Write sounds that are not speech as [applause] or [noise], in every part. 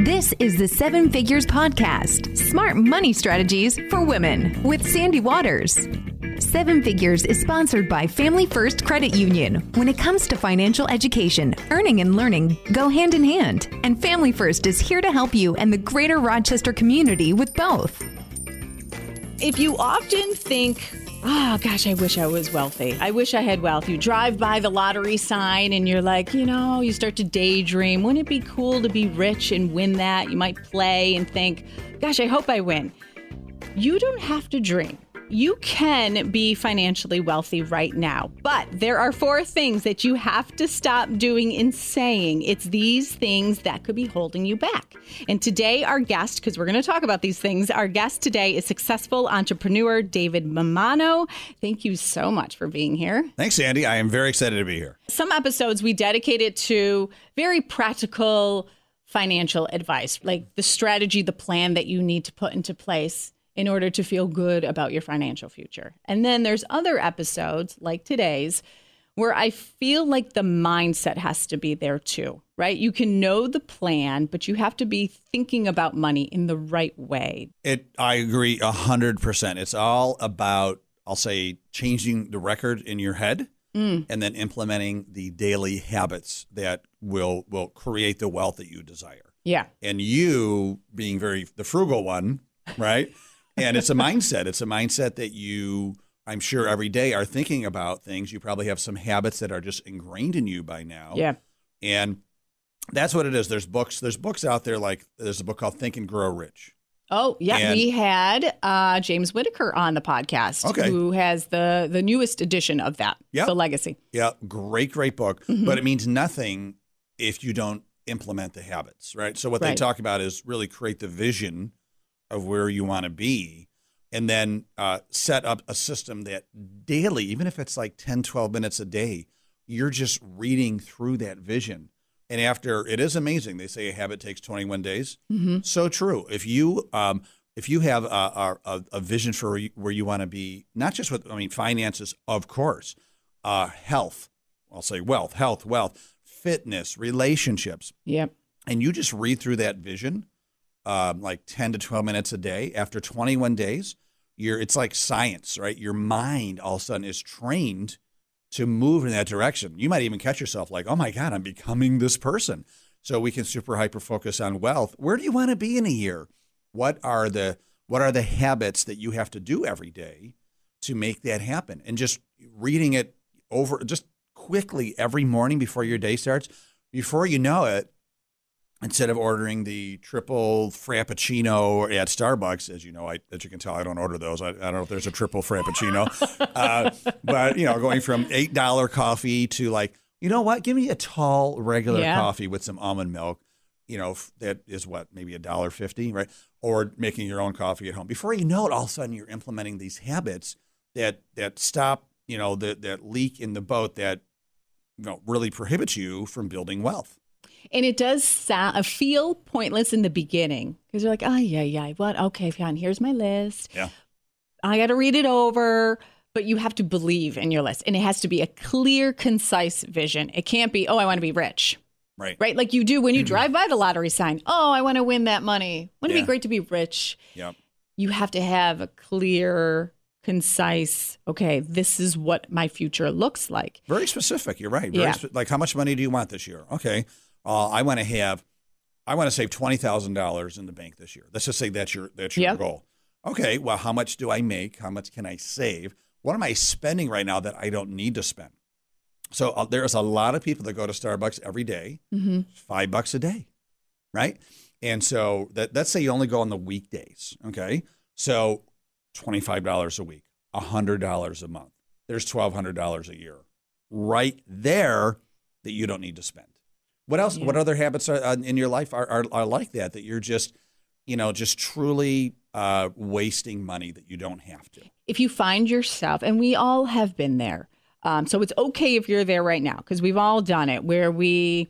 This is the Seven Figures Podcast Smart Money Strategies for Women with Sandy Waters. Seven Figures is sponsored by Family First Credit Union. When it comes to financial education, earning and learning go hand in hand, and Family First is here to help you and the greater Rochester community with both. If you often think, oh gosh, I wish I was wealthy. I wish I had wealth. You drive by the lottery sign and you're like, you know, you start to daydream. Wouldn't it be cool to be rich and win that? You might play and think, gosh, I hope I win. You don't have to dream. You can be financially wealthy right now, but there are four things that you have to stop doing and saying. It's these things that could be holding you back. And today, our guest, because we're going to talk about these things, our guest today is successful entrepreneur David Mammano. Thank you so much for being here. Thanks, Sandy. I am very excited to be here. Some episodes we dedicated to very practical financial advice, like the strategy, the plan that you need to put into place in order to feel good about your financial future. And then there's other episodes like today's where I feel like the mindset has to be there too, right? You can know the plan, but you have to be thinking about money in the right way. It I agree 100%. It's all about I'll say changing the record in your head mm. and then implementing the daily habits that will will create the wealth that you desire. Yeah. And you being very the frugal one, right? And it's a mindset. It's a mindset that you I'm sure every day are thinking about things. You probably have some habits that are just ingrained in you by now. Yeah. And that's what it is. There's books. There's books out there like there's a book called Think and Grow Rich. Oh, yeah. And- we had uh, James Whitaker on the podcast, Okay. who has the the newest edition of that, Yep. The Legacy. Yeah, great, great book. But it means nothing if you don't implement the habits, right? So what they talk about is really create the vision of where you want to be and then uh, set up a system that daily, even if it's like 10, 12 minutes a day, you're just reading through that vision. And after it is amazing, they say a habit takes 21 days. So true. If you um, if you have a, a, a- vision for where you, where you want to be, not just with I mean finances, of course, uh, health. I'll say wealth, health, wealth, fitness, relationships, Yep. and you just read through that vision, um, like 10 to 12 minutes a day. After 21 days, you're it's like science, right? Your mind all of a sudden is trained to move in that direction. You might even catch yourself like, oh my God, I'm becoming this person. So we can super hyper focus on wealth. Where do you want to be in a year? What are the what are the habits that you have to do every day to make that happen? And just reading it over just quickly every morning before your day starts, before you know it, instead of ordering the triple frappuccino at Starbucks, as you know, I, as you can tell, I don't order those. I, I don't know if there's a triple frappuccino, [laughs] uh, but you know, going from eight dollar coffee to like, you know what? Give me a tall regular Yeah. coffee with some almond milk. You know, that is what maybe a dollar fifty, right? Or making your own coffee at home. Before you know it, all of a sudden you're implementing these habits that that stop, you know, that that leak in the boat that you know really prohibits you from building wealth. And it does sound, feel pointless in the beginning because you're like, oh, yeah, yeah, what? Okay, fine. Here's my list. Yeah. I got to read it over. But you have to believe in your list. And it has to be a clear, concise vision. It can't be, oh, I want to be rich. Right. Right? Like you do when you [clears throat] drive by the lottery sign. Oh, I want to win that money. Wouldn't it be great to be rich? Yep. You have to have a clear, concise, okay, this is what my future looks like. Very specific. You're right. Very Yeah. spe- like, how much money do you want this year? Okay. Uh, I want to have, I want to save twenty thousand dollars in the bank this year. Let's just say that's your that's your Yep. goal. Okay. Well, how much do I make? How much can I save? What am I spending right now that I don't need to spend? So uh, there's a lot of people that go to Starbucks every day, five bucks a day, right? And so that let's say you only go on the weekdays. Okay. So twenty five dollars a week, hundred dollars a month. There's twelve hundred dollars a year right there that you don't need to spend. What else? What other habits are uh, in your life are, are, are like that? That you're just, you know, just truly uh, wasting money that you don't have to. if you find yourself, and we all have been there, um, so it's okay if you're there right now because we've all done it where we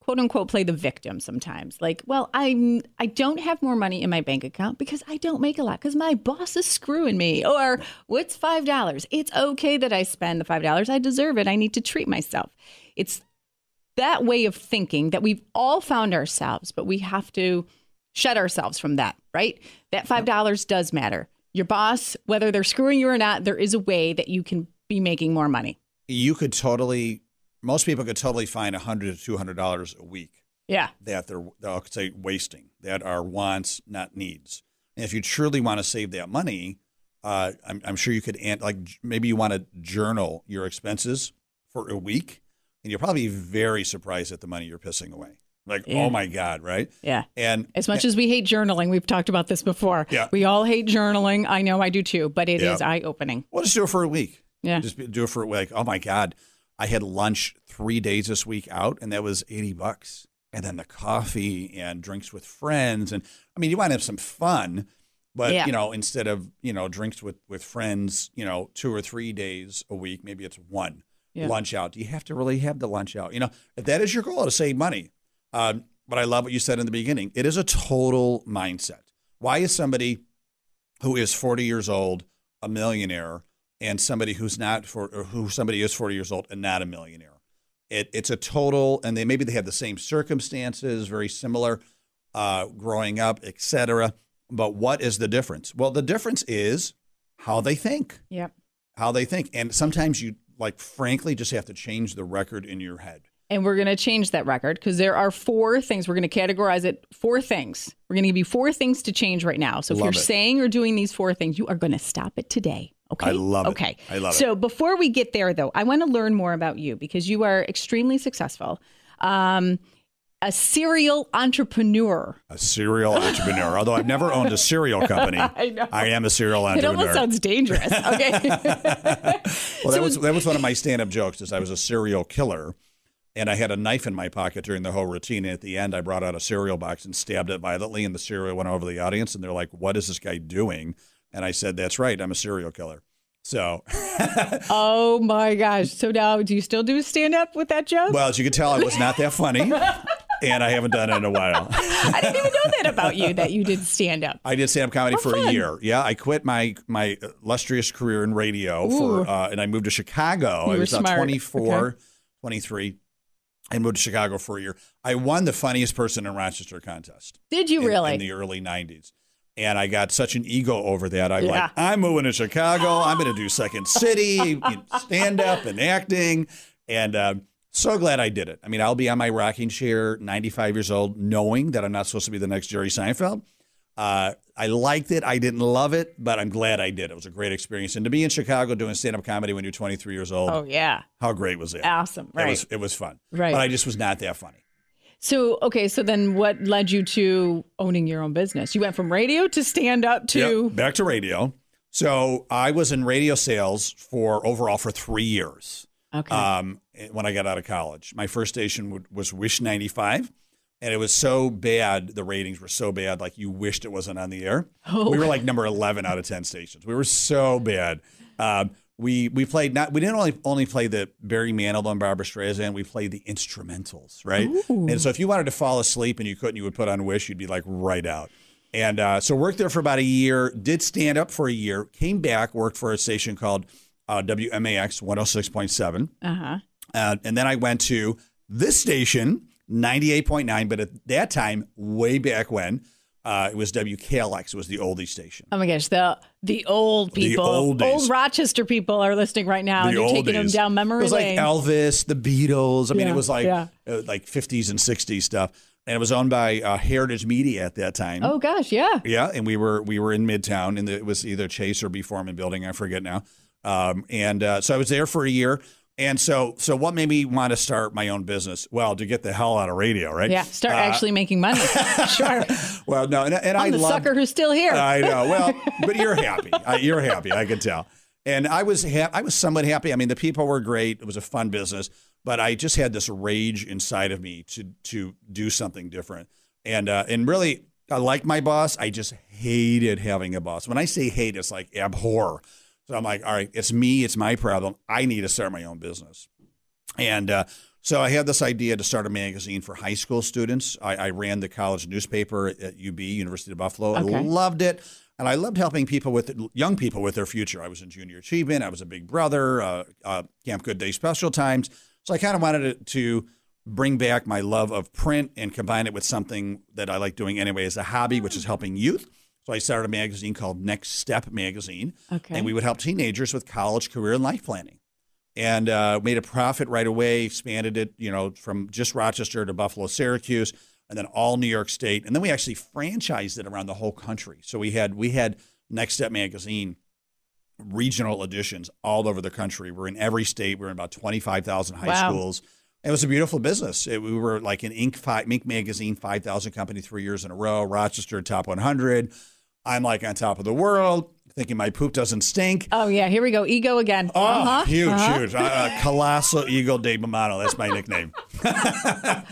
quote unquote play the victim sometimes. Like, well, I'm I don't have more money in my bank account because I don't make a lot because my boss is screwing me. Or what's five dollars? It's okay that I spend the five dollars. I deserve it. I need to treat myself. It's that way of thinking that we've all found ourselves, but we have to shed ourselves from that, right? That $5 does matter. Your boss, whether they're screwing you or not, there is a way that you can be making more money. You could totally, most people could totally find a hundred to two hundred dollars a week Yeah. that they're they'll say wasting that are wants not needs. And if you truly want to save that money, uh, I'm, I'm sure you could like maybe you want to journal your expenses for a week, and you'll probably be very surprised at the money you're pissing away. Like oh Yeah. oh my god, right? Yeah. And As much as we hate journaling, we've talked about this before. Yeah. We all hate journaling. I know I do too, but it is Yeah. eye opening. Well, just do it for a week. Yeah. Just do it for a week oh my God, I had lunch three days this week out, and that was eighty bucks. And then the coffee and drinks with friends, and I mean, you want to have some fun, but Yeah. you know, instead of you know drinks with with friends, you know, two or three days a week, maybe it's one Yeah. lunch out. Do you have to really have the lunch out? You know, if that is your goal to save money. Um, but I love what you said in the beginning. It is a total mindset. Why is somebody who is 40 years old a millionaire and somebody who's not for or who somebody is 40 years old and not a millionaire it, it's a total and they maybe they have the same circumstances very similar uh, growing up etc but what is the difference well the difference is how they think Yep. how they think and sometimes you like frankly just have to change the record in your head And we're going to change that record because there are four things. We're going to categorize it four things. We're going to give you four things to change right now. So if Love you're it. saying or doing these four things, you are going to stop it today. Okay. I love it. Okay. I love it. So before we get there, though, I want to learn more about you because you are extremely successful. Um, a serial entrepreneur. a serial entrepreneur although i've never owned a cereal company [laughs] I know. i am a serial entrepreneur. It almost sounds dangerous. [laughs] Okay. [laughs] Well, that was that was one of my stand-up jokes. Is I was a serial killer, and I had a knife in my pocket during the whole routine. And at the end, I brought out a cereal box and stabbed it violently, and the cereal went over the audience. And they're like, "What is this guy doing?" And I said, "That's right, I'm a serial killer." So, oh my gosh. So now, do you still do stand up with that joke? well, as you can tell, I was not that funny, and I haven't done it in a while. [laughs] I didn't even know that about you that you did stand up. I did stand-up comedy How for fun. a year. Yeah, I quit my my illustrious career in radio for, uh, and I moved to Chicago. You I were was about smart. 24, Okay. 23, and moved to Chicago for a year. I won the funniest person in Rochester contest. Did you in, really? in the early 90s. And I got such an ego over that. I'm Yeah. like, I'm moving to Chicago. I'm going to do Second City, stand up and acting. And um, so glad I did it. I mean, I'll be on my rocking chair, 95 years old, knowing that I'm not supposed to be the next Jerry Seinfeld. Uh, I liked it. I didn't love it, but I'm glad I did. It was a great experience. And to be in Chicago doing stand up comedy when you're 23 years old, oh yeah. how great was it? Awesome. It Right. was, it was fun. Right. But I just was not that funny. So okay, so then what led you to owning your own business? You went from radio to stand up to Yep, back to radio. So I was in radio sales for overall for three years. okay. Um, when I got out of college, my first station would, was Wish ninety five, and it was so bad. The ratings were so bad, like you wished it wasn't on the air. Oh. We were like number eleven out of ten stations. We were so bad. Um, we we played not we didn't only only play the Barry Manilow and Barbra Streisand. We played the instrumentals, right? And so if you wanted to fall asleep and you couldn't, you would put on Wish. You'd be like right out. And uh, so worked there for about a year. Did stand up for a year. Came back. Worked for a station called uh, WMAX one hundred six point seven. uh-huh. Uh, and then I went to this station, 98.9, but at that time, way back when, uh, it was WKLX, it was the oldie station. Oh my gosh, the the old people, oldies. old Rochester people are listening right now. the and you're taking them down memory It was lane. like Elvis, the Beatles. I mean, Yeah, it was like yeah. uh, like 50s and 60s stuff. And it was owned by uh, Heritage Media at that time. oh gosh, yeah. Yeah, and we were we were in Midtown, and it was either Chase or B Forman building. I forget now. Um, and uh, so I was there for a year. And so, so what made me want to start my own business? Well, to get the hell out of radio, right? Yeah, start Uh, actually making money. [laughs] sure. Well, no, and, and I I'm the love. sucker who's still here. I know. Well, [laughs] but you're happy. I, you're happy. I can tell. And I was ha- I was somewhat happy. I mean, the people were great. It was a fun business, but I just had this rage inside of me to to do something different. And uh, and really, I like my boss. I just hated having a boss. When I say hate, it's like abhor. So I'm like, all right, it's me. It's my problem. I need to start my own business. And uh, so I had this idea to start a magazine for high school students. I, I ran the college newspaper at UB, University of Buffalo. I loved it. And I loved helping people with young people with their future. I was in junior achievement. I was a big brother, uh, uh, Camp Good Day Special Times. So I kind of wanted to, to bring back my love of print and combine it with something that I like doing anyway as a hobby, which is helping youth. So I started a magazine called Next Step Magazine. Okay. And we would help teenagers with college, career, and life planning. And uh, made a profit right away, expanded it, you know, from just Rochester to Buffalo, Syracuse, and then all New York State. And then we actually franchised it around the whole country. So we had we had Next Step Magazine regional editions all over the country. We're in every state. We're in about 25,000 high Wow. schools. It was a beautiful business. It, we were like an Inc. Five, Inc. magazine, 5,000 company three years in a row. Rochester top 100. I'm like on top of the world, thinking my poop doesn't stink. Oh yeah, here we go. Ego again. Oh, Uh-huh, huge, uh-huh. huge. Uh, uh, Colossal ego de Mammano. That's my nickname. [laughs]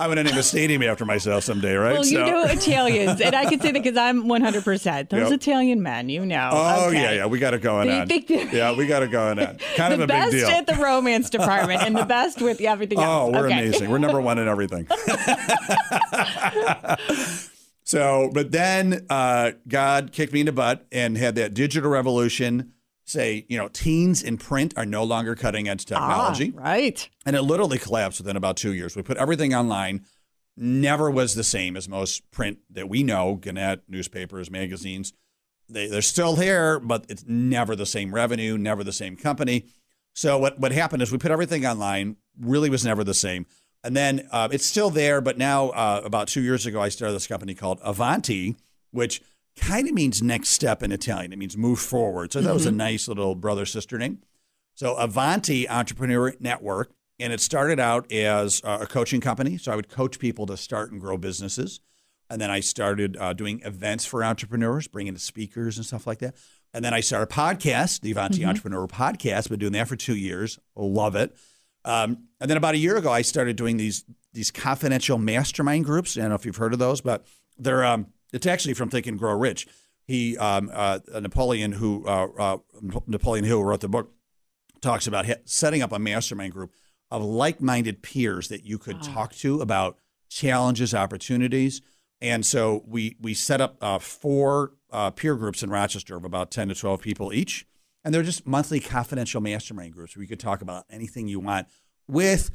I'm going to name a stadium after myself someday, right? Well, you So- know Italians, and I can say that because I'm 100%. Those Yep. Italian men, you know. Oh, Okay. yeah, yeah. We got it going on. yeah, we got it going on. Kind the of a best big deal. at the romance department and the best with everything Oh, else. we're okay. amazing. We're number one in everything. [laughs] so, but then uh, God kicked me in the butt and had that digital revolution say, you know, teens in print are no longer cutting edge technology. Ah, right. And it literally collapsed within about two years. We put everything online. Never was the same as most print that we know, Gannett, newspapers, magazines. They, they're still here, but it's never the same revenue, never the same company. So what, what happened is we put everything online, really was never the same. And then uh, it's still there, but now uh, about two years ago, I started this company called Avanti, which kind of means next step in Italian. It means move forward. So that was a nice little brother sister name. So Avanti Entrepreneur Network, and it started out as a coaching company. So I would coach people to start and grow businesses, and then I started uh, doing events for entrepreneurs, bringing in speakers and stuff like that. And then I started a podcast, the Avanti Entrepreneur Podcast. Been doing that for two years. Love it. Um, and then about a year ago, I started doing these these confidential mastermind groups. I don't know if you've heard of those, but they're um, it's actually from Think and Grow Rich. He um, uh, Napoleon, who uh, uh, Napoleon Hill, wrote the book, talks about setting up a mastermind group of like-minded peers that you could talk to about challenges, opportunities. And so we we set up uh, four uh, peer groups in Rochester of about ten to twelve people each, and they're just monthly confidential mastermind groups where you could talk about anything you want with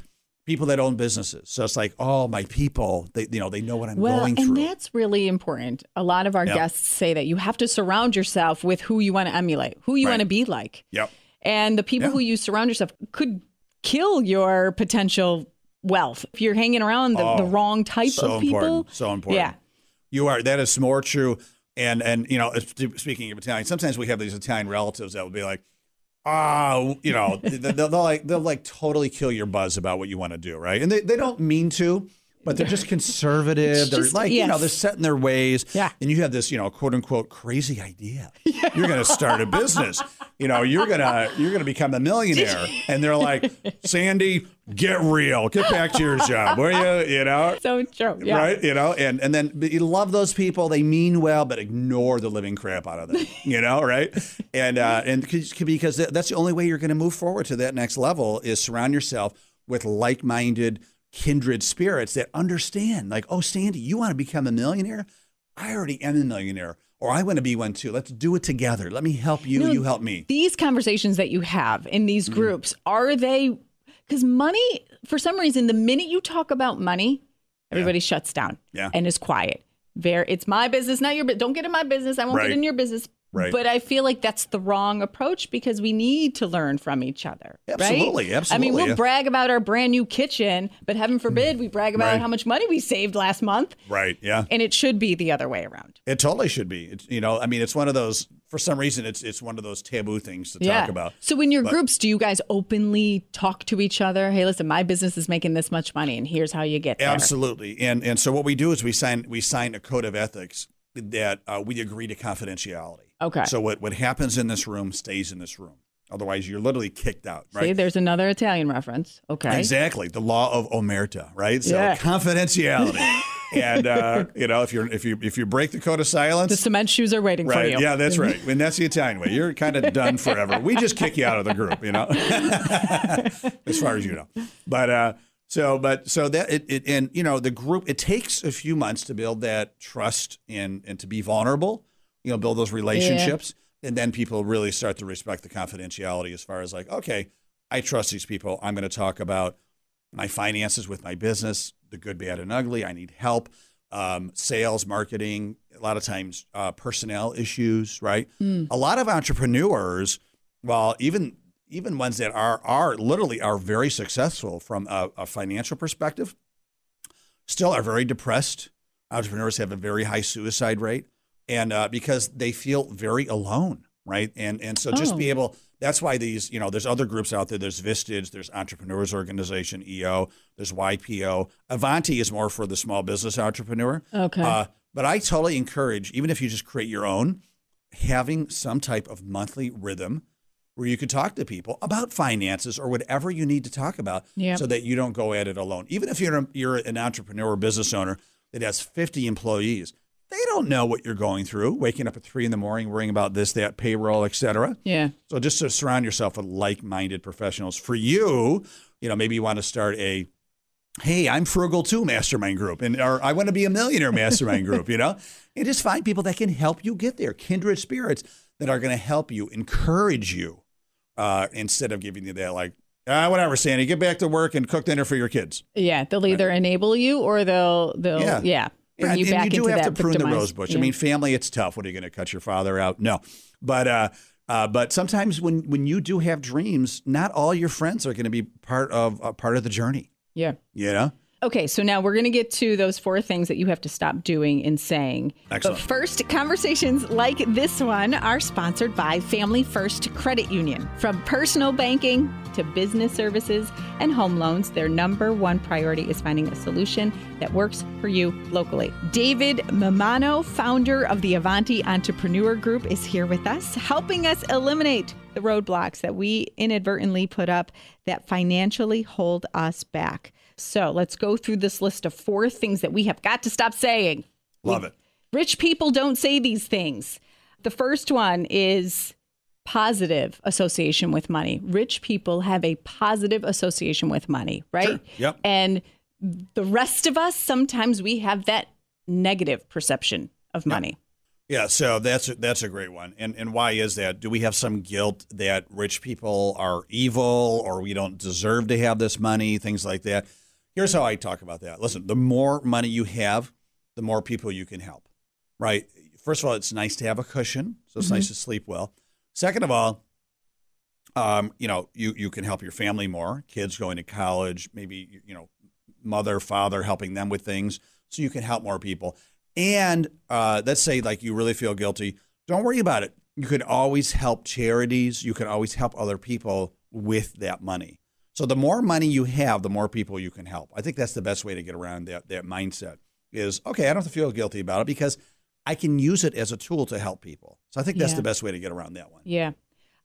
people that own businesses. So it's like, oh, my people, they you know they know what I'm Well, going and that's really important. A lot of our Yep. guests say that you have to surround yourself with who you want to emulate, who you Right. want to be like. Yep. And the people Yeah. who you surround yourself could kill your potential wealth if you're hanging around the, the Oh, wrong type so of people. important. So important. Yeah. You are. That is more true. And and you know, speaking of Italian, sometimes we have these Italian relatives that will be like, ah, you know, [laughs] they'll, they'll like they'll like totally kill your buzz about what you want to do, right? And they, they don't mean to, but they're just conservative. They're like you know they're set in their ways. Yeah. And you have this you know quote unquote crazy idea. [laughs] Yeah. You're going to start a business. You know, you're gonna you're gonna become a millionaire. And they're like, Sandy, get real. Get back to your job, will you? You know. So true. Yeah. Right, you know, and and then but you love those people. They mean well, but ignore the living crap out of them. [laughs] You know, right? And uh, and because that's the only way you're going to move forward to that next level is surround yourself with like-minded, kindred spirits that understand. Like, oh, Sandy, you want to become a millionaire? I already am a millionaire, or I want to be one too. Let's do it together. Let me help you. No, you help me. These conversations that you have in these Mm-hmm. groups, are they because money, for some reason, the minute you talk about money, everybody shuts down Yeah. and is quiet. Very, it's my business, not your business. Don't get in my business. I won't Right. get in your business. Right. But I feel like that's the wrong approach because we need to learn from each other. right? Absolutely, I mean, we'll yeah. brag about our brand new kitchen, but heaven forbid we brag about Right. how much money we saved last month. Right? Yeah. And it should be the other way around. It totally should be. It's, you know, I mean, it's one of those. For some reason, it's it's one of those taboo things to talk about. So in your But- groups, do you guys openly talk to each other? Hey, listen, my business is making this much money, and here's how you get there. Absolutely, and and so what we do is we sign we sign a code of ethics that uh, we agree to confidentiality. Okay. So what what happens in this room stays in this room. Otherwise, you're literally kicked out. See, Right. there's another Italian reference. Okay. Exactly. The law of omerta. Right. So Yeah. confidentiality. [laughs] and uh, you know, if you're if you if you break the code of silence, The cement shoes are waiting for you. Yeah, that's right. [laughs] And that's the Italian way. You're kind of done forever. We just kick you out of the group, you know, [laughs] as far as you know. But uh, so, but so that it, it, and you know, the group. It takes a few months to build that trust and and to be vulnerable. You know, build those relationships, and then people really start to respect the confidentiality. As far as like, okay, I trust these people. I'm going to talk about my finances with my business, the good, bad, and ugly. I need help. Um, sales, marketing, a lot of times uh, personnel issues, right? A lot of entrepreneurs, well, even even ones that are are literally are very successful from a, a financial perspective, still are very depressed. Entrepreneurs have a very high suicide rate, and uh, because they feel very alone, right? And and so just be Oh. able. That's why these, you know, there's other groups out there. There's Vistage, there's Entrepreneurs Organization (EO), there's YPO. Avanti is more for the small business entrepreneur. Okay. Uh, but I totally encourage, even if you just create your own, having some type of monthly rhythm where you could talk to people about finances or whatever you need to talk about Yep. so that you don't go at it alone. Even if you're, a, you're an entrepreneur or business owner that has 50 employees, they don't know what you're going through, waking up at three in the morning, worrying about this, that, payroll, et cetera. yeah. So just to surround yourself with like-minded professionals. For you, you know, maybe you want to start a hey, I'm frugal too mastermind group and or I want to be a millionaire mastermind [laughs] group, you know? And just find people that can help you get there, kindred spirits that are going to help you, encourage you uh, instead of giving you that like ah, whatever, Sandy, get back to work and cook dinner for your kids. Yeah, they'll either enable you or they'll they'll Yeah. yeah, bring and, you and back you do into have that to prune the victimized- rose bush. yeah. I mean, family, it's tough. What are you going to cut your father out? No, but uh, uh, but sometimes when when you do have dreams, not all your friends are going to be part of uh, part of the journey. yeah. You know, Okay, so now we're going to get to those four things that you have to stop doing and saying. Excellent. But first, conversations like this one are sponsored by Family First Credit Union. From personal banking to business services and home loans, their number one priority is finding a solution that works for you locally. David Mammano, founder of the Avanti Entrepreneur Group, is here with us, helping us eliminate the roadblocks that we inadvertently put up that financially hold us back. So let's go through this list of four things that we have got to stop saying. love it. Rich people don't say these things. The first one is positive association with money. Rich people have a positive association with money, right? Sure. Yep. And the rest of us, sometimes we have that negative perception of money. Yeah, so that's a, that's a great one. And and why is that? Do we have some guilt that rich people are evil or we don't deserve to have this money, things like that? Here's how I talk about that. Listen, the more money you have, the more people you can help. Right? First of all, it's nice to have a cushion, so it's nice to sleep well. Second of all, um, you know, you you can help your family more, kids going to college, maybe you know, mother, father helping them with things so you can help more people. And uh, let's say like you really feel guilty, don't worry about it. You can always help charities. You can always help other people with that money. So the more money you have, the more people you can help. I think that's the best way to get around that that mindset. Is okay. I don't have to feel guilty about it because I can use it as a tool to help people. So I think that's Yeah. the best way to get around that one. Yeah.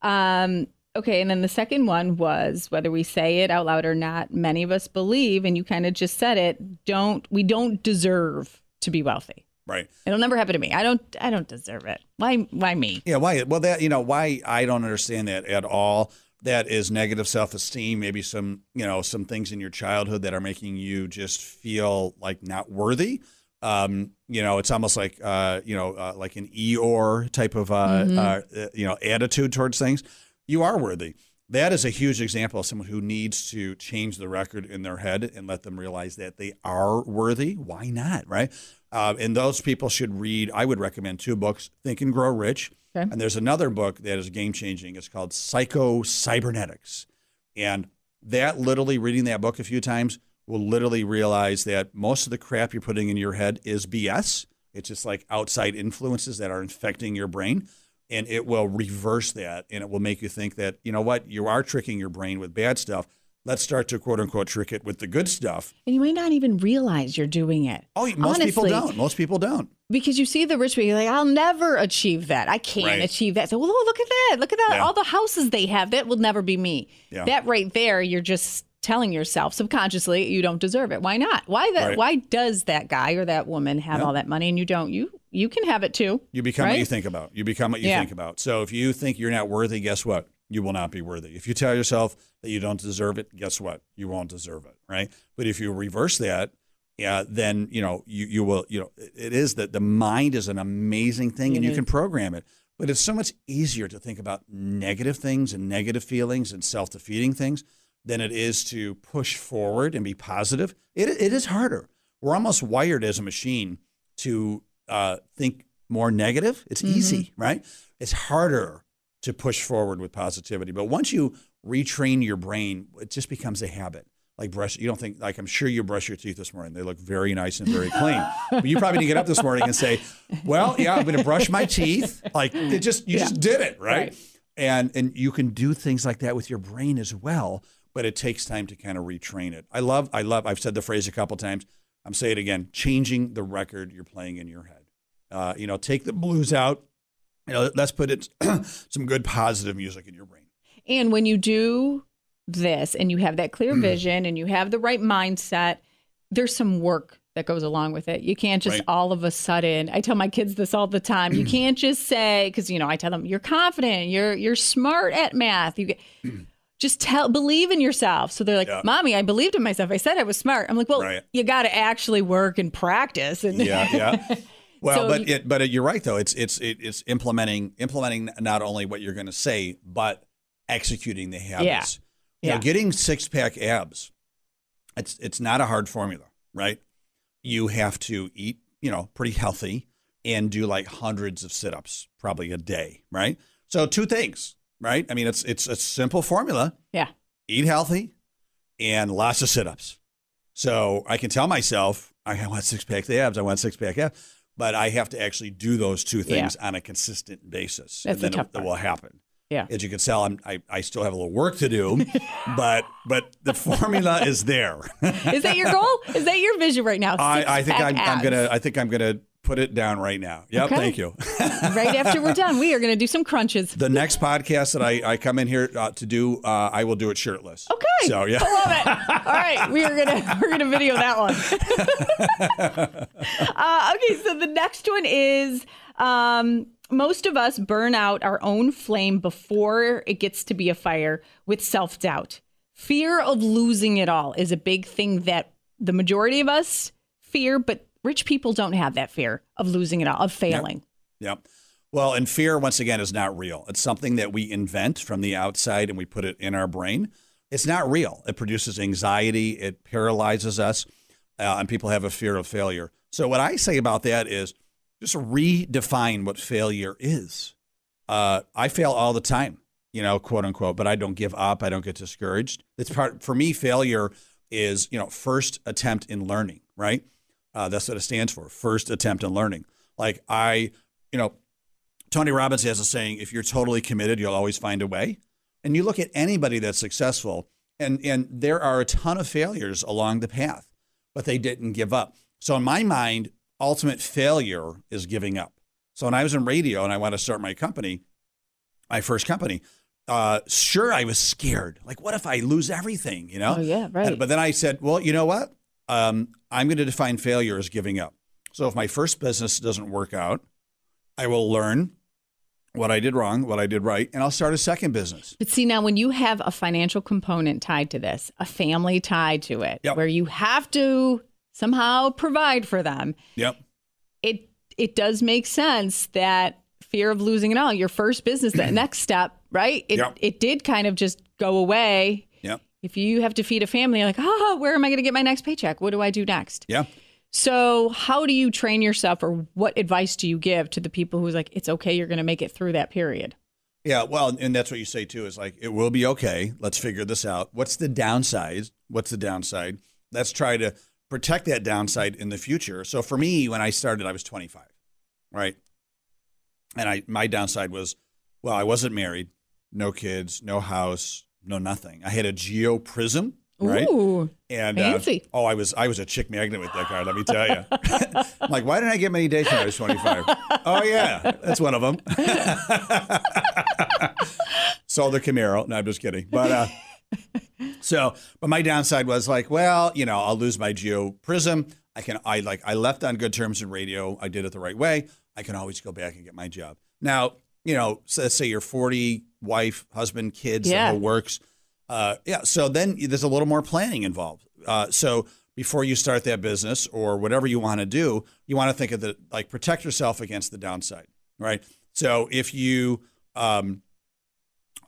Um, okay. And then the second one was whether we say it out loud or not, many of us believe, and you kind of just said it, don't, we don't deserve to be wealthy. Right. It'll never happen to me. I don't, I don't deserve it. Why, why me? Yeah, why? Well, that you know why I don't understand that at all. That is negative self-esteem. Maybe some you know some things in your childhood that are making you just feel like not worthy. Um, you know, it's almost like uh, you know uh, like an Eeyore type of uh, uh, uh, you know attitude towards things. You are worthy. That is a huge example of someone who needs to change the record in their head and let them realize that they are worthy. Why not, right? Uh, and those people should read. I would recommend two books: Think and Grow Rich. Okay. And there's another book that is game changing. It's called Psycho Cybernetics. And that literally reading that book a few times will literally realize that most of the crap you're putting in your head is BS. It's just like outside influences that are infecting your brain. And it will reverse that and it will make you think that, you know what, you are tricking your brain with bad stuff. Let's start to quote unquote trick it with the good stuff. And you may not even realize you're doing it. Oh, most people don't. Most people don't. Because you see the rich people, you're like, I'll never achieve that. I can't Right. achieve that. So, well, look at that. Look at that. Yeah. All the houses they have. That will never be me. Yeah. That right there, you're just telling yourself subconsciously you don't deserve it. Why not? Why that? Right. Why does that guy or that woman have Yeah. all that money and you don't? You you can have it too. You become what you think about. You become what you think about. So if you think you're not worthy, guess what? You will not be worthy. If you tell yourself that you don't deserve it, guess what? You won't deserve it, right? But if you reverse that, yeah, then you know you you will. You know, it is that the mind is an amazing thing, and you can program it. But it's so much easier to think about negative things and negative feelings and self defeating things than it is to push forward and be positive, it, it is harder. We're almost wired as a machine to uh, think more negative. It's Mm-hmm. easy, right? It's harder to push forward with positivity. But once you retrain your brain, it just becomes a habit. Like brush, you don't think like I'm sure you brush your teeth this morning. They look very nice and very clean. but you probably need to get up this morning and say, "Well, yeah, I'm going to brush my teeth." Like it just you just did it, right? Right. And and you can do things like that with your brain as well, but it takes time to kind of retrain it. I love I love I've said the phrase a couple times. I'm saying it again, changing the record you're playing in your head. Uh, you know, take the blues out. You know, let's put it [clears throat] some good positive music in your brain. And when you do this and you have that clear hmm. vision and you have the right mindset, there's some work that goes along with it. You can't just Right. all of a sudden. I tell my kids this all the time. You [clears throat] can't just say cuz you know, I tell them you're confident, you're you're smart at math. You get [clears throat] just tell believe in yourself. So they're like, Yeah. "Mommy, I believed in myself. I said I was smart." I'm like, "Well, Right. you got to actually work and practice." And yeah, yeah. [laughs] Well, So but you- it, but you're right though. It's it's it's implementing implementing not only what you're going to say, but executing the habits. You know, Yeah. getting six pack abs. It's it's not a hard formula, right? You have to eat, you know, pretty healthy and do like hundreds of sit ups probably a day, right? So two things, right? I mean, it's it's a simple formula. yeah. eat healthy, and lots of sit ups. So I can tell myself, I want six pack abs, I want six pack abs, but I have to actually do those two things on a consistent basis. That's and the then it, it will happen. Yeah. As you can tell, I'm, I, I still have a little work to do, [laughs] but but the formula is there. Is that your goal? Is that your vision right now? I, I think I'm, I'm gonna I think I'm gonna put it down right now. Yep, Okay. thank you. [laughs] right after we're done, we are going to do some crunches. the next podcast that I, I come in here uh, to do, uh, I will do it shirtless. Okay. So yeah. I love it. All right, we are gonna [laughs] we're gonna video that one. [laughs] uh, okay, so the next one is um, most of us burn out our own flame before it gets to be a fire with self doubt. Fear of losing it all is a big thing that the majority of us fear, but rich people don't have that fear of losing it all, of failing. Yep. Well, and fear, once again, is not real. It's something that we invent from the outside and we put it in our brain. It's not real. It produces anxiety, it paralyzes us, uh, and people have a fear of failure. So, what I say about that is just redefine what failure is. Uh, I fail all the time, you know, quote unquote, but I don't give up. I don't get discouraged. It's part, for me, failure is, you know, first attempt in learning, right? Uh, that's what it stands for first attempt in learning. Like, I, you know, Tony Robbins has a saying, if you're totally committed, you'll always find a way. And you look at anybody that's successful, and, and there are a ton of failures along the path, but they didn't give up. So, in my mind, ultimate failure is giving up. So, when I was in radio and I wanted to start my company, my first company, uh, sure, I was scared. Like, what if I lose everything, you know? Oh, yeah, right. But then I said, well, you know what? Um, I'm going to define failure as giving up. So, if my first business doesn't work out, I will learn what I did wrong, what I did right, and I'll start a second business. But see, now when you have a financial component tied to this, a family tied to it, Yep. where you have to somehow provide for them, Yep. it it does make sense that fear of losing it all, your first business, that [clears throat] next step, right? It Yep. it did kind of just go away. If you have to feed a family, you're like, oh, where am I going to get my next paycheck? What do I do next? Yeah. So, how do you train yourself, or what advice do you give to the people who's like, it's okay, you're going to make it through that period? Yeah. Well, and that's what you say too is like, it will be okay. Let's figure this out. What's the downside? What's the downside? Let's try to protect that downside in the future. So for me, when I started, I was 25, right? And I, my downside was, well, I wasn't married, no kids, no house, no nothing. I had a Geo Prism, right? Ooh, And Fancy. Uh, oh, I was I was a chick magnet with that car. Let me tell you. [laughs] I'm like, why didn't I get many dates when I was 25? oh yeah, that's one of them. Sold [laughs] the Camaro. No, I'm just kidding. But uh, so, but my downside was like, well, you know, I'll lose my Geo Prism. I can I like I left on good terms in radio. I did it the right way. I can always go back and get my job. Now, you know, so let's say you're 40, wife, husband, kids, Yeah. the whole works. Uh, yeah. So then there's a little more planning involved. Uh, so before you start that business or whatever you want to do, you want to think of the like protect yourself against the downside, right? So if you um,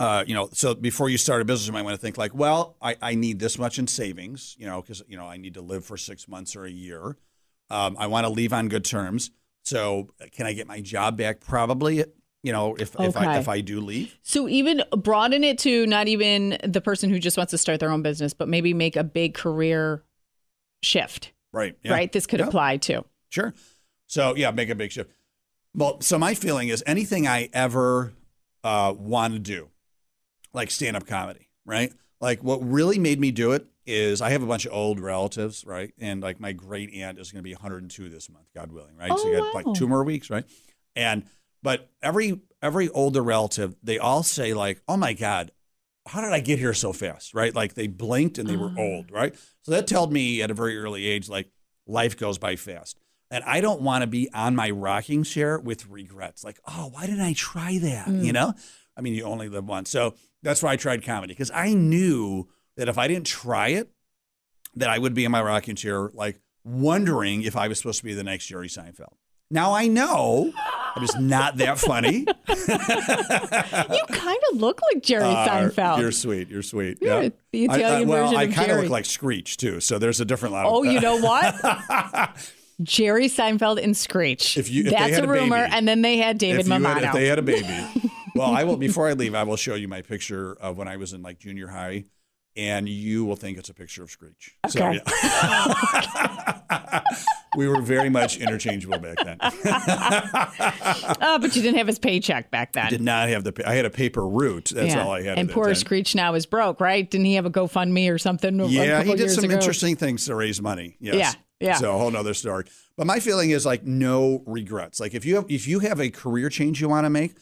uh, you know, so before you start a business, you might want to think like, well, I, I need this much in savings, you know, because you know I need to live for six months or a year. Um, I want to leave on good terms. So can I get my job back? Probably, you know, if if I if I do leave. So even broaden it to not even the person who just wants to start their own business, but maybe make a big career shift. Right. yeah. Right? This could Yeah. apply to. Sure. So yeah, make a big shift. Well, so my feeling is anything I ever uh, want to do, like stand up comedy, right? Like what really made me do it is I have a bunch of old relatives, right? And like my great aunt is going to be 102 this month, God willing, right? so Oh, you got wow. like two more weeks, right? And but every every older relative, they all say like, "Oh my God, how did I get here so fast?" Right? Like they blinked and they were mm-hmm. old, right? So that told me at a very early age, like life goes by fast. And I don't want to be on my rocking chair with regrets. Like, oh, why didn't I try that? You mm. know? I mean, you only live once. So that's why I tried comedy because I knew that if I didn't try it, that I would be in my rocking chair, like wondering if I was supposed to be the next Jerry Seinfeld. Now I know I'm just not that funny. [laughs] You kind of look like Jerry Uh, Seinfeld. You're sweet. You're sweet. You're yeah. the I- I- well, version I of kind of look like Screech too. So there's a different lot. Oh, you know what? [laughs] Jerry Seinfeld and Screech. If you- if they That's had a a rumor. baby- and then they had David if, Mammano. had, if they had a baby. [laughs] well, I will. Before I leave, I will show you my picture of when I was in like junior high, and you will think it's a picture of Screech. So, Okay. yeah. [laughs] we were very much interchangeable back then. [laughs] oh, but you didn't have his paycheck back then. Did not have the. I had a paper route. That's all I had. And poor. Screech now is broke, right? Didn't he have a GoFundMe or something? Yeah, he did some ago? interesting things to raise money. Yes. Yeah, yeah. So a whole nother story. But my feeling is like no regrets. Like if you have if you have a career change you want to make,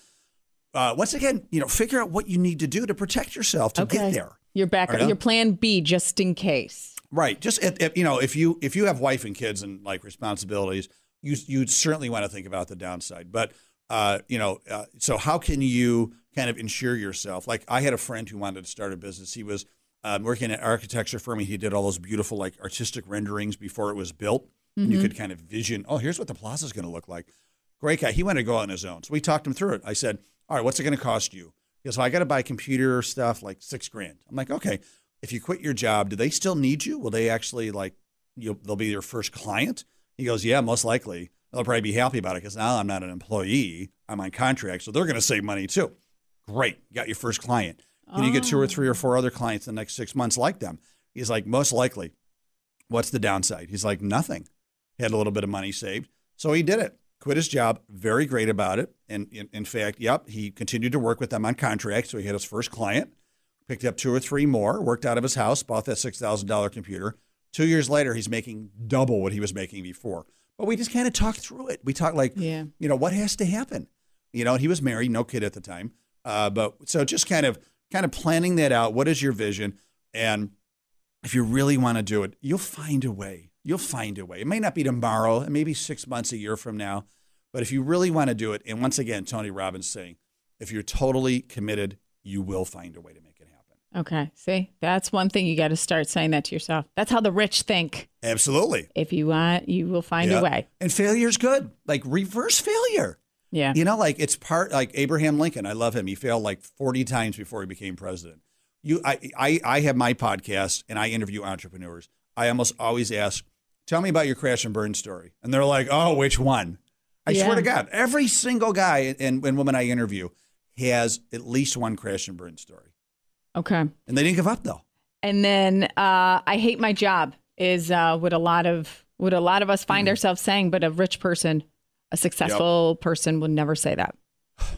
uh, once again, you know, figure out what you need to do to protect yourself to Okay. get there. Your back, Right your plan B, just in case. Right. Just if, if, you know, if you if you have wife and kids and like responsibilities, you you'd certainly want to think about the downside. But uh, you know, uh, so how can you kind of insure yourself? Like I had a friend who wanted to start a business. He was um, working at an architecture firm. and He did all those beautiful like artistic renderings before it was built. And you could kind of vision, oh, here's what the plaza is going to look like. Great guy. He wanted to go on his own. So we talked him through it. I said, all right, what's it going to cost you? He goes, well, I got to buy computer stuff like six grand. I'm like, okay. If you quit your job, do they still need you? Will they actually like, you they'll be your first client? He goes, yeah, most likely. They'll probably be happy about it because now I'm not an employee. I'm on contract. So they're going to save money too. Great. You got your first client. Can you get two or three or oh. four other clients in the next six months like them? He's like, most likely. What's the downside? He's like, nothing. He had a little bit of money saved. So he did it. Quit his job. Very great about it. And in, in fact, yep, he continued to work with them on contract. So he had his first client, picked up two or three more, worked out of his house, bought that $6,000 computer. Two years later, he's making double what he was making before. But we just kind of talked through it. We talked like, Yeah. you know, what has to happen? You know, he was married, no kid at the time. Uh, but so just kind of kind of planning that out. What is your vision? And if you really want to do it, you'll find a way. You'll find a way. It may not be tomorrow, it may be six months, a year from now. But if you really want to do it, and once again, Tony Robbins saying, if you're totally committed, you will find a way to make it happen. Okay. See, that's one thing you got to start saying that to yourself. That's how the rich think. Absolutely. If you want, you will find Yeah. a way. And failure's good. Like reverse failure. Yeah. You know, like it's part like Abraham Lincoln. I love him. He failed like 40 times before he became president. You, I, I, I have my podcast and I interview entrepreneurs. I almost always ask, "Tell me about your crash and burn story," and they're like, "Oh, which one?" I Yeah. swear to God, every single guy and, and woman I interview has at least one crash and burn story, Okay. and they didn't give up though. And then uh, I hate my job is uh, what a lot of what a lot of us Mm-hmm. find ourselves saying, but a rich person, a successful person would never say that.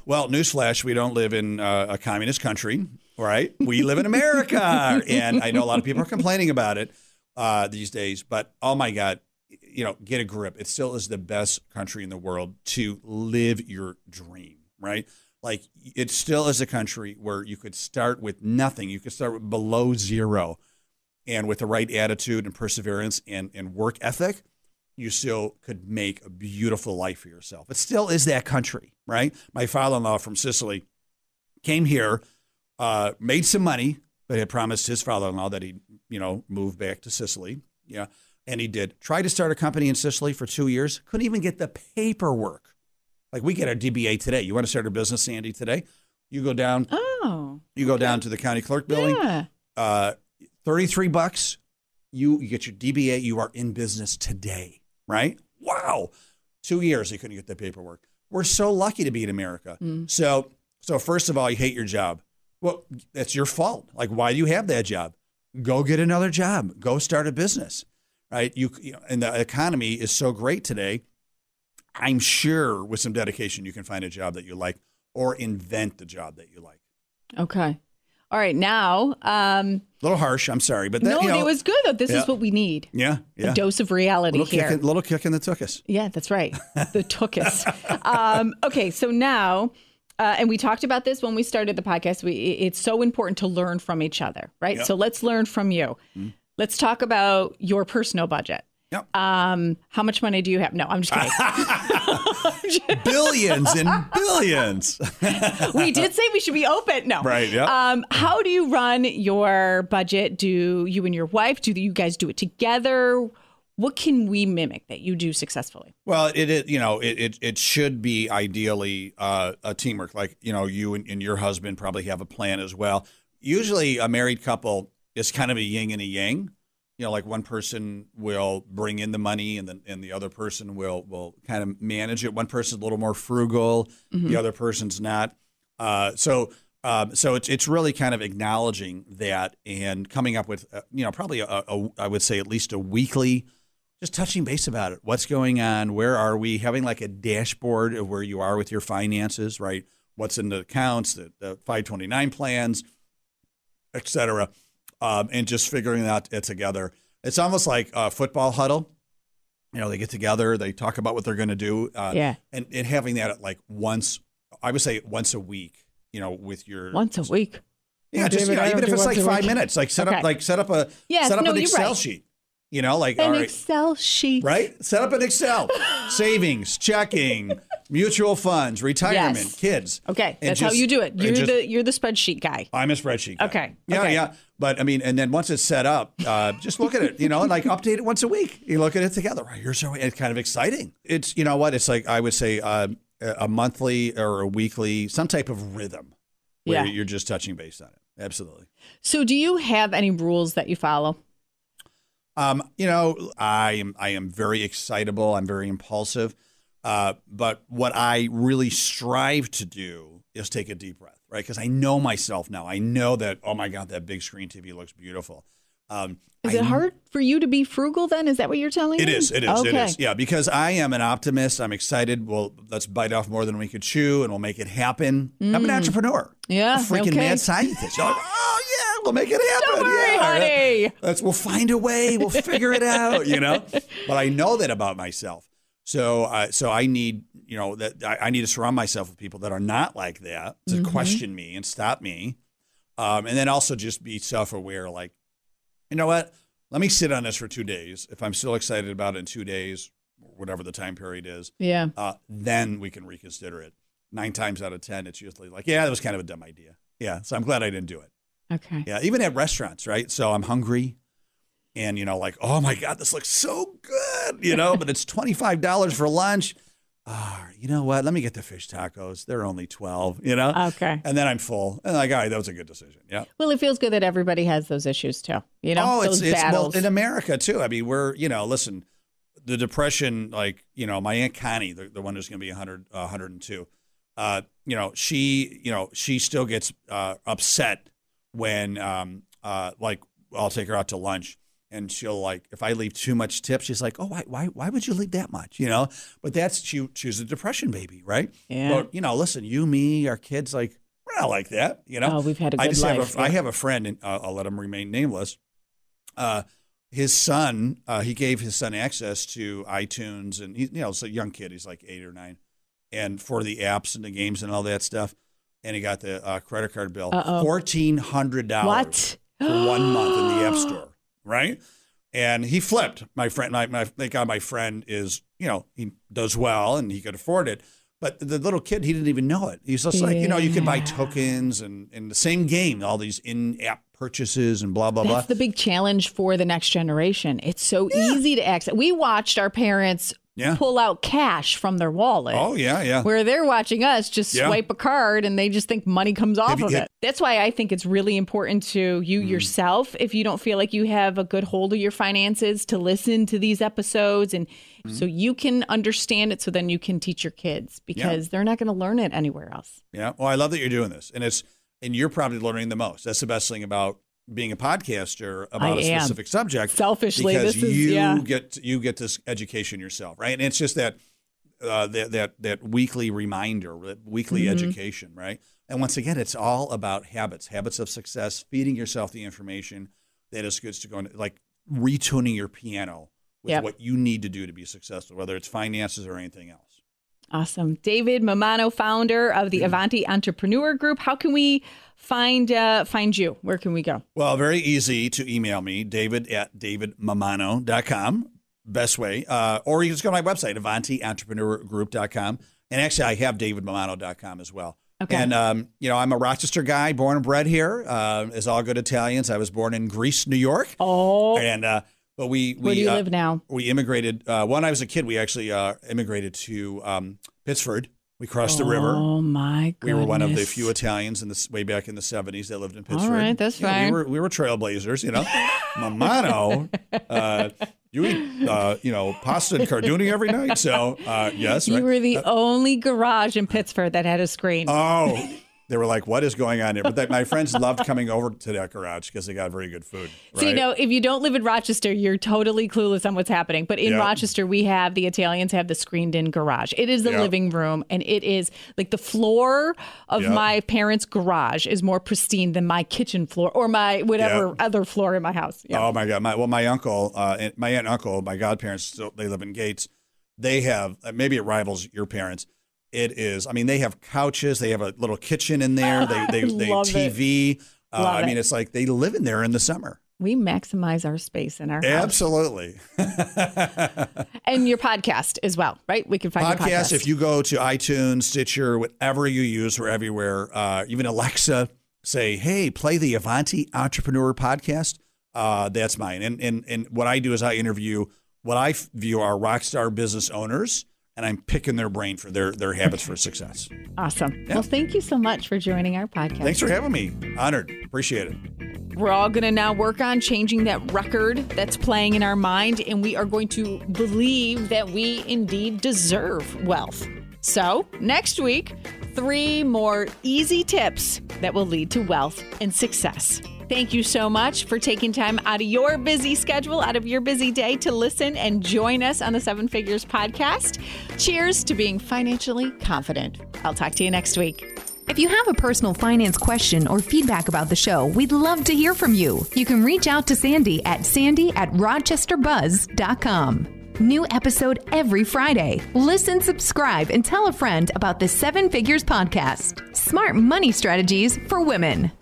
Well, newsflash: we don't live in uh, a communist country, right? We live in America, [laughs] and I know a lot of people are complaining about it uh, these days. But oh my God, you know, get a grip. It still is the best country in the world to live your dream, right? Like it still is a country where you could start with nothing. You could start with below zero, and with the right attitude and perseverance and, and work ethic, you still could make a beautiful life for yourself. It still is that country, right? My father in law from Sicily came here, uh, made some money, but had promised his father in law that he'd, you know, move back to Sicily. Yeah. And he did. Tried to start a company in Sicily for two years, couldn't even get the paperwork. Like we get our DBA today. You want to start a business, Sandy, today? You go down. Oh. You go down to the county clerk building. Yeah. Uh, Thirty-three bucks. You, you get your DBA. You are in business today. Right? Wow. Two years they couldn't get the paperwork. We're so lucky to be in America. So so first of all, you hate your job. Well, that's your fault. Like, why do you have that job? Go get another job. Go start a business. Right? You, you know, and the economy is so great today. I'm sure with some dedication you can find a job that you like or invent the job that you like. Okay. All right. Now, um, A little harsh, I'm sorry, but that, no, you know, it was good though. This Yeah. is what we need. yeah, yeah. A dose of reality little here. kick, in, little kick in the tuchus. Yeah, that's right. [laughs] The tookus. um, okay, so now, uh, and we talked about this when we started the podcast. We it's so important to learn from each other, right? Yep. So let's learn from you. Let's talk about your personal budget. Yep. Um, how much money do you have? No, I'm just kidding. [laughs] billions and billions. [laughs] we did say we should be open. No. Right, yeah. Um, how do you run your budget? Do you and your wife, do you guys do it together? What can we mimic that you do successfully? Well, it, it you know it, it it should be ideally uh, a teamwork. Like you know, you and, and your husband probably have a plan as well. Usually, a married couple is kind of a yin and a yang. You know, like one person will bring in the money, and then and the other person will will kind of manage it. One person's a little more frugal, the other person's not. Uh, so. Um, so it's it's really kind of acknowledging that and coming up with uh, you know probably a, a I would say at least a weekly just touching base about it. What's going on? Where are we? Having like a dashboard of where you are with your finances, right? What's in the accounts, the, the 529 plans, et cetera, um, and just figuring that it together. It's almost like a football huddle. You know, they get together, they talk about what they're going to do, uh, Yeah. and, and having that at like once, I would say once a week. You know, with your Once a week. yeah, just you know, even if it's like five week. minutes, like set Okay. up like set up a Yes, set up no, an Excel right. sheet. You know, like An right, Excel sheet. right? Set up an Excel, [laughs] savings, checking, mutual funds, retirement, Yes. kids. Okay, that's how just- you do it. You're just- the you're the spreadsheet guy. I'm a spreadsheet. guy. Okay, Yeah, okay. yeah. But I mean, and then once it's set up, uh, just look at it. You know, and like update it once a week. You look at it together. Right, here's how it's kind of exciting. It's you know what? It's like I would say uh, a monthly or a weekly, some type of rhythm where Yeah. you're just touching base on it. Absolutely. So, do you have any rules that you follow? Um, you know, I am I am very excitable. I'm very impulsive. Uh, but what I really strive to do is take a deep breath, right? Because I know myself now. I know that. Oh my God, that big screen TV looks beautiful. Um, Is I it hard for you to be frugal? Then is that what you're telling It me? is. It is. Okay. It is. Yeah, because I am an optimist. I'm excited. Well, let's bite off more than we could chew, and we'll make it happen. I'm an entrepreneur. Mm. Yeah, a freaking okay. mad scientist. Like, oh yeah, we'll make it happen. Don't worry, yeah, honey. Let's. We'll find a way. We'll figure it out. You know. [laughs] But I know that about myself. So, uh, so I need, you know, that I, I need to surround myself with people that are not like that to Mm-hmm. question me and stop me, um, and then also just be self-aware. Like, you know what? Let me sit on this for two days. If I'm still excited about it in two days, whatever the time period is, Yeah. uh, then we can reconsider it. Nine times out of ten, it's usually like, yeah, that was kind of a dumb idea. Yeah, so I'm glad I didn't do it. Okay. Yeah, even at restaurants, right? So I'm hungry, and you know, like, oh my god, this looks so good, you know, but it's twenty five dollars for lunch. Ah, you know what? Let me get the fish tacos. They're only twelve, you know. Okay. And then I'm full, and like, all right, that was a good decision. Yeah. Well, it feels good that everybody has those issues too. You know, oh, those it's, it's well in America too. I mean, we're you know, listen, the depression, like you know, my aunt Connie, the, the one who's going to be 100, uh, 102, uh, you know, she, you know, she still gets uh, upset when, um, uh, like, I'll take her out to lunch. And she'll like, if I leave too much tip, she's like, "Oh, why, why, why would you leave that much?" You know. But that's she. She's a depression baby, right? Yeah. But you know, listen, you, me, our kids, like, we're not like that. You know. Oh, we've had a I good just life. have a, I have a friend, and uh, I'll let him remain nameless. Uh, his son, uh, he gave his son access to iTunes, and he, you know, it's a young kid. He's like eight or nine, and for the apps and the games and all that stuff. And he got the uh, credit card bill, fourteen hundred dollars What? for one month in the App [gasps] Store, right? And he flipped. My friend, my, my thank God, my friend is, you know, he does well and he could afford it. But the little kid, he didn't even know it. He's just like, you know, you can buy tokens and in the same game, all these in-app purchases and blah blah blah. That's the big challenge for the next generation. It's so easy to access. We watched our parents Yeah. pull out cash from their wallet. Oh yeah, yeah. Where they're watching us just Yeah. swipe a card and they just think money comes off you- of have- it. That's why I think it's really important to you Mm. yourself, if you don't feel like you have a good hold of your finances, to listen to these episodes and Mm. so you can understand it so then you can teach your kids because they're not going to learn it anywhere else. Yeah. Well, I love that you're doing this, and it's and you're probably learning the most. That's the best thing about being a podcaster about I a am. specific subject. Selfishly, because this is- you yeah. get you get this education yourself, right? And it's just that uh, that that that weekly reminder, that weekly Mm-hmm. education, right? And once again, it's all about habits, habits of success, feeding yourself the information that is good to go into, like retuning your piano with Yep. what you need to do to be successful, whether it's finances or anything else. Awesome. David Mammano, founder of the Avanti Entrepreneur Group. How can we find uh, find you? Where can we go? Well, very easy to email me, david at davidmammano.com. Best way. Uh, or you can just go to my website, AvantiEntrepreneurGroup.com. And actually, I have davidmammano.com as well. Okay. And, um, you know, I'm a Rochester guy, born and bred here. Uh, as all good Italians, I was born in Greece, New York. Oh, And, uh, but we, we, where do you uh, live now? we immigrated. Uh, when I was a kid, we actually uh, immigrated to um, Pittsford. We crossed the river. Oh my goodness! We were one of the few Italians in this way back in the seventies that lived in Pittsford. right, that's You know, fine. We were we were trailblazers, you know. [laughs] Mammano, uh, you eat uh, you know pasta and carduni every night, so uh, yes, You right. were the only garage in Pittsford that had a screen. Oh, they were like, "What is going on here?" But my friends loved coming over to that garage because they got very good food. So, you right? know, if you don't live in Rochester, you're totally clueless on what's happening. But in Yeah. Rochester, we have the Italians have the screened in garage. It is the Yeah. living room, and it is like the floor of Yeah. my parents' garage is more pristine than my kitchen floor or my whatever other floor in my house. Oh my god! My well, my uncle, uh, my aunt and uncle, my godparents, still, they live in Gates. They have uh, maybe it rivals your parents. It is. I mean, they have couches. They have a little kitchen in there. They [laughs] they they Love it. TV. Uh, I mean, it. it's like they live in there in the summer. We maximize our space in our house. Absolutely. [laughs] And your podcast as well, right? We can find your podcast. podcast. If you go to iTunes, Stitcher, whatever you use, we're everywhere. Uh, even Alexa, say, "Hey, play the Avanti Entrepreneur podcast." Uh, that's mine. And and and what I do is I interview what I view are rock star business owners, and I'm picking their brain for their their habits for success. Awesome. Well, thank you so much for joining our podcast. Thanks for having me. Honored. Appreciate it. We're all going to now work on changing that record that's playing in our mind, and we are going to believe that we indeed deserve wealth. So, next week, three more easy tips that will lead to wealth and success. Thank you so much for taking time out of your busy schedule, out of your busy day to listen and join us on the Seven Figures podcast. Cheers to being financially confident. I'll talk to you next week. If you have a personal finance question or feedback about the show, we'd love to hear from you. You can reach out to Sandy at sandy at rochesterbuzz.com. New episode every Friday. Listen, subscribe, and tell a friend about the Seven Figures Podcast Smart Money Strategies for Women.